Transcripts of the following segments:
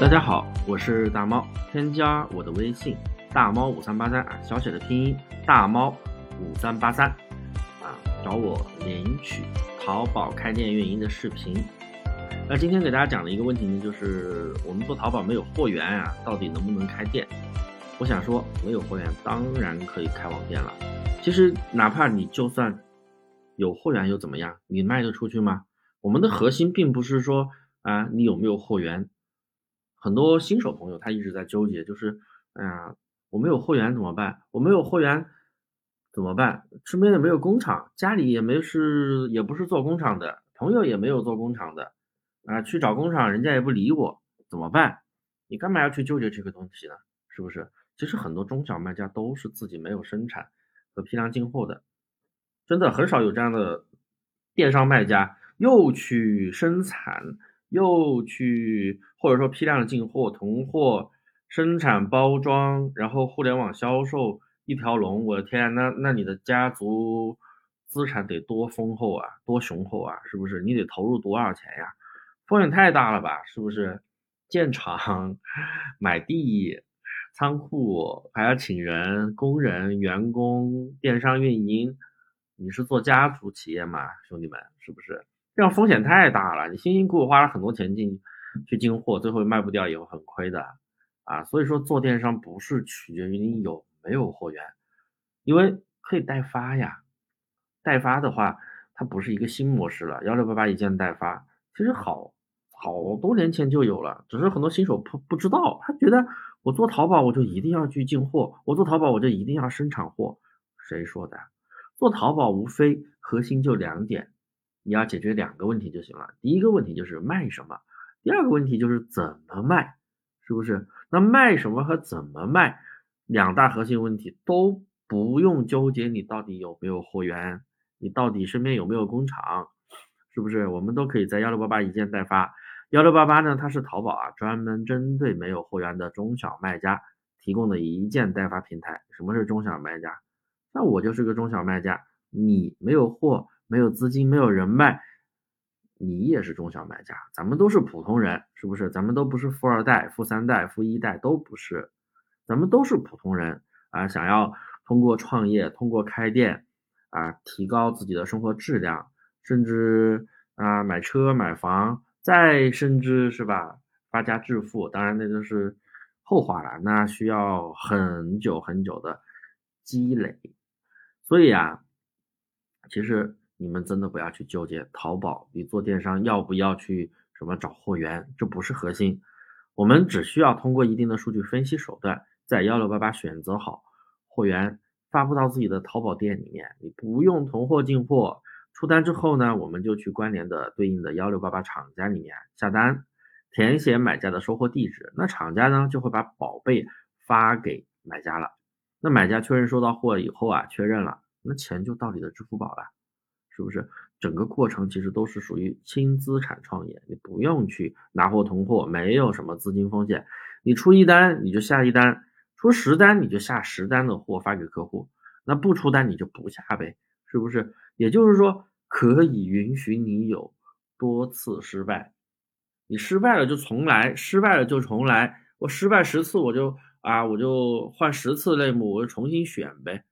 大家好，我是大猫，添加我的微信大猫五三八三啊，小写的拼音大猫五三八三啊，找我领取淘宝开店运营的视频。那今天给大家讲的一个问题呢，就是我们做淘宝没有货源啊，到底能不能开店？我想说，没有货源当然可以开网店了。其实哪怕你就算有货源又怎么样？你卖得出去吗？我们的核心并不是说啊，你有没有货源。很多新手朋友他一直在纠结，就是，哎呀，我没有货源怎么办？我没有货源怎么办？身边也没有工厂，家里也没是也不是做工厂的，朋友也没有做工厂的，啊，去找工厂人家也不理我，怎么办？你干嘛要去纠结这个东西呢？是不是？其实很多中小卖家都是自己没有生产和批量进货的，真的很少有这样的电商卖家又去生产。又去或者说批量进货、囤货、生产、包装，然后互联网销售一条龙。我的天，那那你的家族资产得多丰厚啊，多雄厚啊，是不是？你得投入多少钱呀？风险太大了吧，是不是？建厂、买地、仓库，还要请人、工人、员工、电商运营，你是做家族企业吗，兄弟们？是不是？这样风险太大了，你辛辛苦苦花了很多钱进去进货，最后卖不掉以后很亏的啊！所以说做电商不是取决于你有没有货源，因为可以代发呀。代发的话，它不是一个新模式了，幺六八八一件代发，其实好好多年前就有了，只是很多新手不不知道，他觉得我做淘宝我就一定要去进货，我做淘宝我就一定要生产货，谁说的？做淘宝无非核心就两点。你要解决两个问题就行了。第一个问题就是卖什么，第二个问题就是怎么卖，是不是？那卖什么和怎么卖两大核心问题都不用纠结，你到底有没有货源，你到底身边有没有工厂，是不是？我们都可以在幺六八八一件代发。幺六八八呢，它是淘宝啊专门针对没有货源的中小卖家提供的一件代发平台。什么是中小卖家？那我就是个中小卖家，你没有货。没有资金，没有人脉，你也是中小卖家，咱们都是普通人，是不是？咱们都不是富二代、富三代、富一代，都不是，咱们都是普通人啊！想要通过创业、通过开店啊，提高自己的生活质量，甚至啊买车、买房，再甚至是吧发家致富，当然那都是后话了，那需要很久很久的积累。所以啊，其实。你们真的不要去纠结淘宝，你做电商要不要去什么找货源，这不是核心。我们只需要通过一定的数据分析手段，在幺六八八选择好货源，发布到自己的淘宝店里面。你不用囤货进货，出单之后呢，我们就去关联的对应的幺六八八厂家里面下单，填写买家的收货地址，那厂家呢就会把宝贝发给买家了。那买家确认收到货以后啊，确认了，那钱就到你的支付宝了。是不是整个过程其实都是属于轻资产创业？你不用去拿货囤货，没有什么资金风险。你出一单你就下一单，出十单你就下十单的货发给客户。那不出单你就不下呗，是不是？也就是说可以允许你有多次失败，你失败了就重来，失败了就重来。我失败十次我就啊我就换十次类目，我就重新选呗，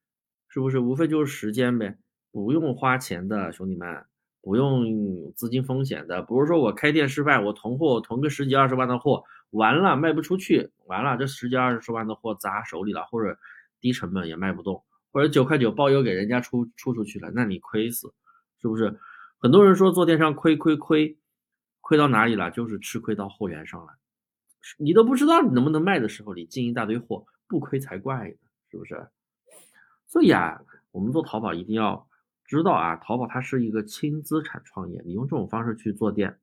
是不是？无非就是时间呗。不用花钱的兄弟们，不用资金风险的，不是说我开店失败，我囤货囤个十几二十万的货，完了卖不出去，完了这十几二十万的货砸手里了，或者低成本也卖不动，或者九块九包邮给人家出出出去了，那你亏死，是不是？很多人说做电商亏亏亏，亏到哪里了？就是吃亏到货源上了，你都不知道你能不能卖的时候，你进一大堆货，不亏才怪呢，是不是？所以啊，我们做淘宝一定要。知道啊，淘宝它是一个轻资产创业，你用这种方式去做店，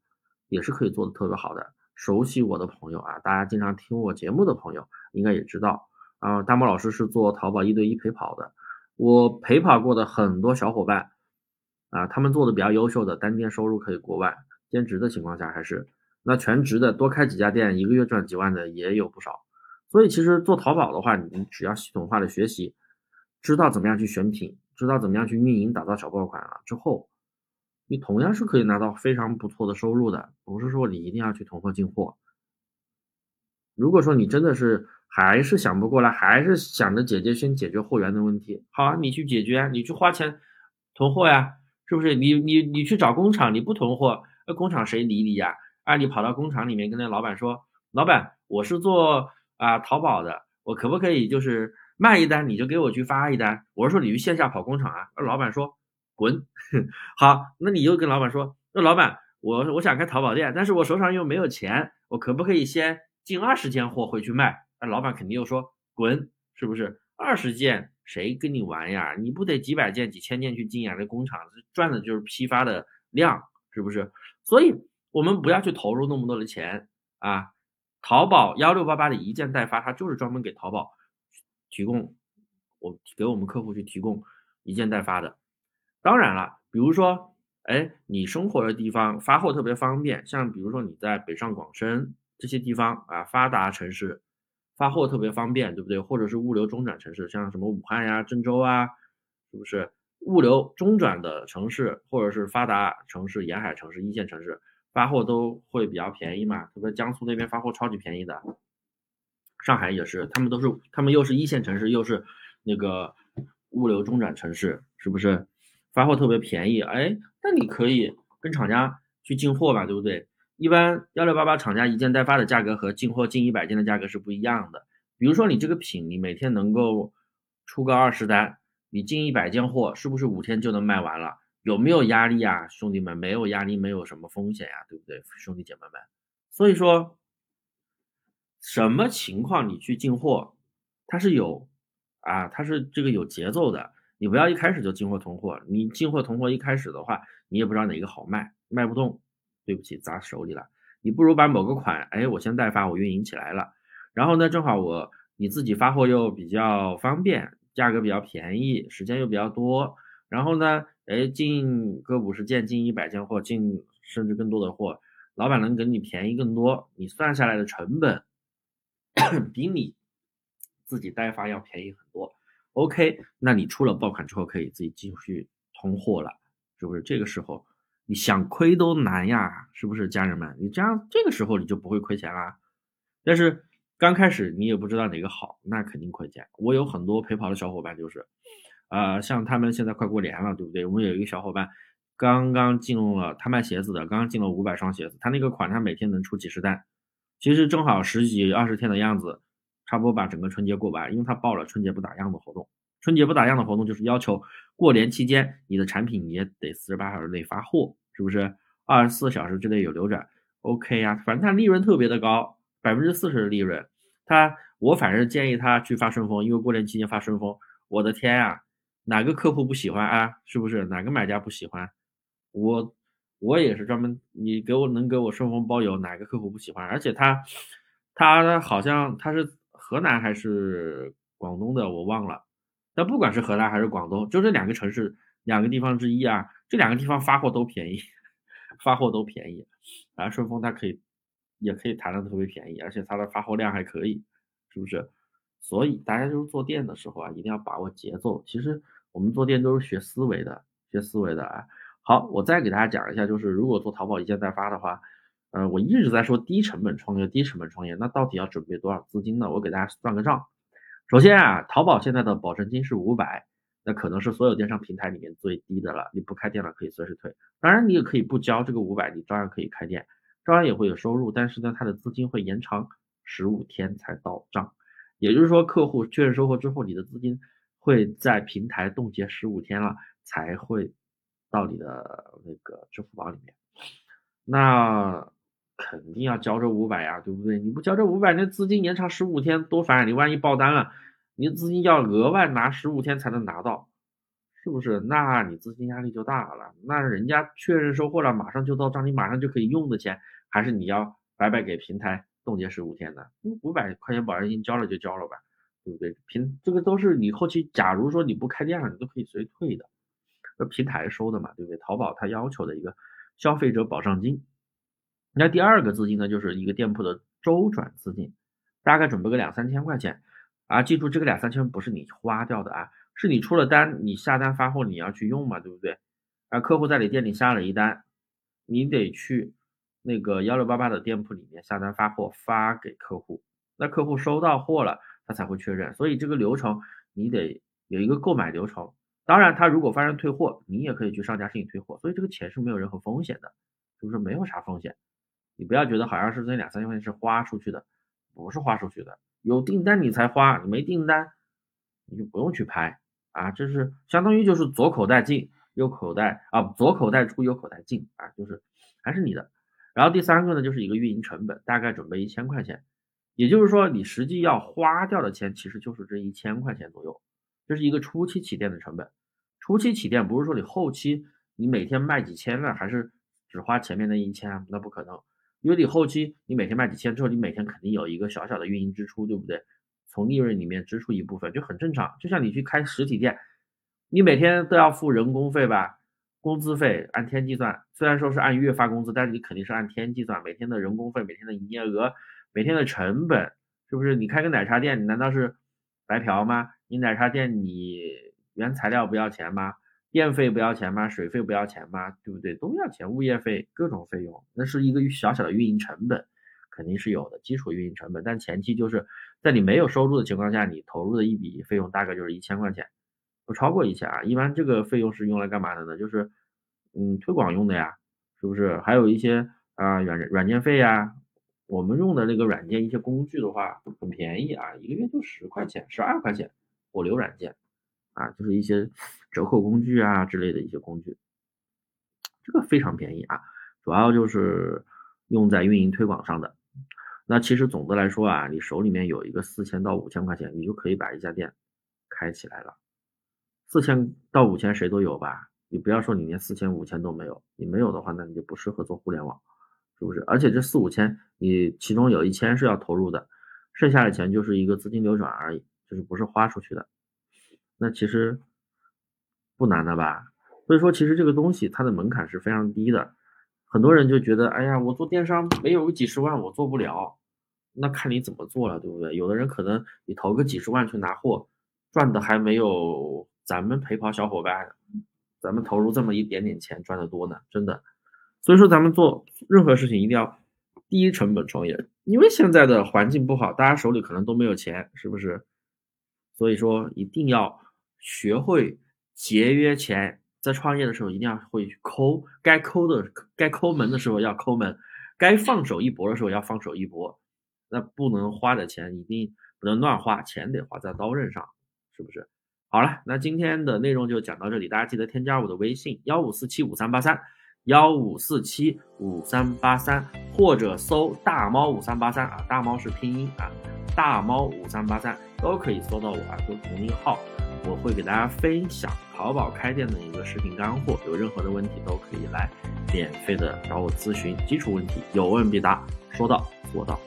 也是可以做的特别好的。熟悉我的朋友啊，大家经常听我节目的朋友应该也知道啊，大猫老师是做淘宝一对一陪跑的，我陪跑过的很多小伙伴啊，他们做的比较优秀的，单店收入可以过万，兼职的情况下还是那全职的多开几家店，一个月赚几万的也有不少。所以其实做淘宝的话，你只要系统化的学习，知道怎么样去选品。知道怎么样去运营、打造小爆款了之后，你同样是可以拿到非常不错的收入的。不是说你一定要去囤货进货，如果说你真的是还是想不过来，还是想着姐姐先解决货源的问题，好啊，你去解决，你去花钱囤货呀，是不是？你你你去找工厂，你不囤货，那工厂谁理你呀？啊，你跑到工厂里面跟那老板说，老板，我是做啊淘宝的，我可不可以就是卖一单你就给我去发一单？我是说你去线下跑工厂啊？那老板说滚。好，那你又跟老板说，那老板。我我想开淘宝店，但是我手上又没有钱，我可不可以先进二十件货回去卖？那老板肯定又说滚，是不是？二十件谁跟你玩呀？你不得几百件、几千件去进呀？这工厂赚的就是批发的量，是不是？所以我们不要去投入那么多的钱啊！淘宝幺六八八的一件代发，它就是专门给淘宝提供，我给我们客户去提供一件代发的。当然了，比如说。哎，你生活的地方发货特别方便，像比如说你在北上广深这些地方啊，发达城市发货特别方便，对不对？或者是物流中转城市，像什么武汉呀、郑州啊，是不是物流中转的城市，或者是发达城市、沿海城市、一线城市发货都会比较便宜嘛？特别江苏那边发货超级便宜的，上海也是，他们都是他们又是一线城市，又是那个物流中转城市，是不是？发货特别便宜，哎，那你可以跟厂家去进货吧，对不对？一般幺六八八厂家一件代发的价格和进货进一百件的价格是不一样的。比如说你这个品，你每天能够出个二十单，你进一百件货，是不是五天就能卖完了？有没有压力啊，兄弟们？没有压力，没有什么风险呀，对不对，兄弟姐妹们？所以说，什么情况你去进货，它是有啊，它是这个有节奏的。你不要一开始就进货囤货，你进货囤货一开始的话，你也不知道哪个好卖，卖不动，对不起，砸手里了。你不如把某个款，哎，我先代发，我运营起来了，然后呢，正好我你自己发货又比较方便，价格比较便宜，时间又比较多，然后呢，哎，进个五十件，进一百件货，进甚至更多的货，老板能给你便宜更多，你算下来的成本比你自己代发要便宜很多。OK，那你出了爆款之后，可以自己继续囤货了，是不是？这个时候你想亏都难呀，是不是，家人们？你这样这个时候你就不会亏钱啦。但是刚开始你也不知道哪个好，那肯定亏钱。我有很多陪跑的小伙伴，就是，呃，像他们现在快过年了，对不对？我们有一个小伙伴刚刚进入了，他卖鞋子的，刚刚进了五百双鞋子，他那个款他每天能出几十单，其实正好十几二十天的样子。差不多把整个春节过完，因为他报了春节不打烊的活动。春节不打烊的活动就是要求过年期间你的产品也得四十八小时内发货，是不是？二十四小时之内有流转，OK 呀。反正他利润特别的高，百分之四十的利润。他我反正建议他去发顺丰，因为过年期间发顺丰，我的天呀，哪个客户不喜欢啊？是不是？哪个买家不喜欢？我我也是专门，你给我能给我顺丰包邮，哪个客户不喜欢？而且他他好像他是。河南还是广东的，我忘了。但不管是河南还是广东，就这两个城市、两个地方之一啊，这两个地方发货都便宜，发货都便宜。然后，顺丰它可以，也可以谈的特别便宜，而且它的发货量还可以，是不是？所以大家就是做店的时候啊，一定要把握节奏。其实我们做店都是学思维的，学思维的啊。好，我再给大家讲一下，就是如果做淘宝一件代发的话。呃，我一直在说低成本创业，低成本创业，那到底要准备多少资金呢？我给大家算个账。首先啊，淘宝现在的保证金是五百，那可能是所有电商平台里面最低的了。你不开店了可以随时退，当然你也可以不交这个五百，你照样可以开店，照样也会有收入。但是呢，它的资金会延长十五天才到账，也就是说，客户确认收货之后，你的资金会在平台冻结十五天了才会到你的那个支付宝里面。那。肯定要交这五百呀，对不对？你不交这五百，那资金延长十五天多烦！你万一爆单了，你资金要额外拿十五天才能拿到，是不是？那你资金压力就大了。那人家确认收货了，马上就到账，你马上就可以用的钱，还是你要白白给平台冻结十五天的？五百块钱保证金交了就交了吧，对不对？平这个都是你后期，假如说你不开店了，你都可以随退的，平台收的嘛，对不对？淘宝它要求的一个消费者保障金。那第二个资金呢，就是一个店铺的周转资金，大概准备个两三千块钱啊。记住，这个两三千不是你花掉的啊，是你出了单，你下单发货你要去用嘛，对不对？啊，客户在你店里下了一单，你得去那个幺六八八的店铺里面下单发货，发给客户，那客户收到货了，他才会确认。所以这个流程你得有一个购买流程。当然，他如果发生退货，你也可以去上家申请退货。所以这个钱是没有任何风险的，是不是没有啥风险？你不要觉得好像是这两三千块钱是花出去的，不是花出去的。有订单你才花，没订单你就不用去拍啊。这是相当于就是左口袋进右口袋啊，左口袋出右口袋进啊，就是还是你的。然后第三个呢，就是一个运营成本，大概准备一千块钱。也就是说，你实际要花掉的钱其实就是这一千块钱左右，这是一个初期起店的成本。初期起店不是说你后期你每天卖几千了，还是只花前面那一千，那不可能。因为你后期你每天卖几千之后，你每天肯定有一个小小的运营支出，对不对？从利润里面支出一部分就很正常。就像你去开实体店，你每天都要付人工费吧，工资费按天计算。虽然说是按月发工资，但是你肯定是按天计算，每天的人工费、每天的营业额、每天的成本，是不是？你开个奶茶店，你难道是白嫖吗？你奶茶店你原材料不要钱吗？电费不要钱吗？水费不要钱吗？对不对？都要钱，物业费各种费用，那是一个小小的运营成本，肯定是有的基础运营成本。但前期就是在你没有收入的情况下，你投入的一笔费用大概就是一千块钱，不超过一千啊。一般这个费用是用来干嘛的呢？就是嗯推广用的呀，是不是？还有一些啊软软件费呀，我们用的那个软件一些工具的话很便宜啊，一个月就十块钱、十二块钱，火流软件。啊，就是一些折扣工具啊之类的一些工具，这个非常便宜啊，主要就是用在运营推广上的。那其实总的来说啊，你手里面有一个四千到五千块钱，你就可以把一家店开起来了。四千到五千谁都有吧？你不要说你连四千五千都没有，你没有的话，那你就不适合做互联网，是不是？而且这四五千，你其中有一千是要投入的，剩下的钱就是一个资金流转而已，就是不是花出去的。那其实不难的吧？所以说，其实这个东西它的门槛是非常低的。很多人就觉得，哎呀，我做电商没有个几十万我做不了。那看你怎么做了，对不对？有的人可能你投个几十万去拿货，赚的还没有咱们陪跑小伙伴，咱们投入这么一点点钱赚的多呢，真的。所以说，咱们做任何事情一定要低成本创业，因为现在的环境不好，大家手里可能都没有钱，是不是？所以说，一定要。学会节约钱，在创业的时候一定要会抠，该抠的该抠门的时候要抠门，该放手一搏的时候要放手一搏。那不能花的钱一定不能乱花，钱得花在刀刃上，是不是？好了，那今天的内容就讲到这里，大家记得添加我的微信幺五四七五三八三幺五四七五三八三，或者搜大猫五三八三啊，大猫是拼音啊，大猫五三八三都可以搜到我啊，都同一号。我会给大家分享淘宝开店的一个视频干货，有任何的问题都可以来免费的找我咨询基础问题，有问必答，说到做到。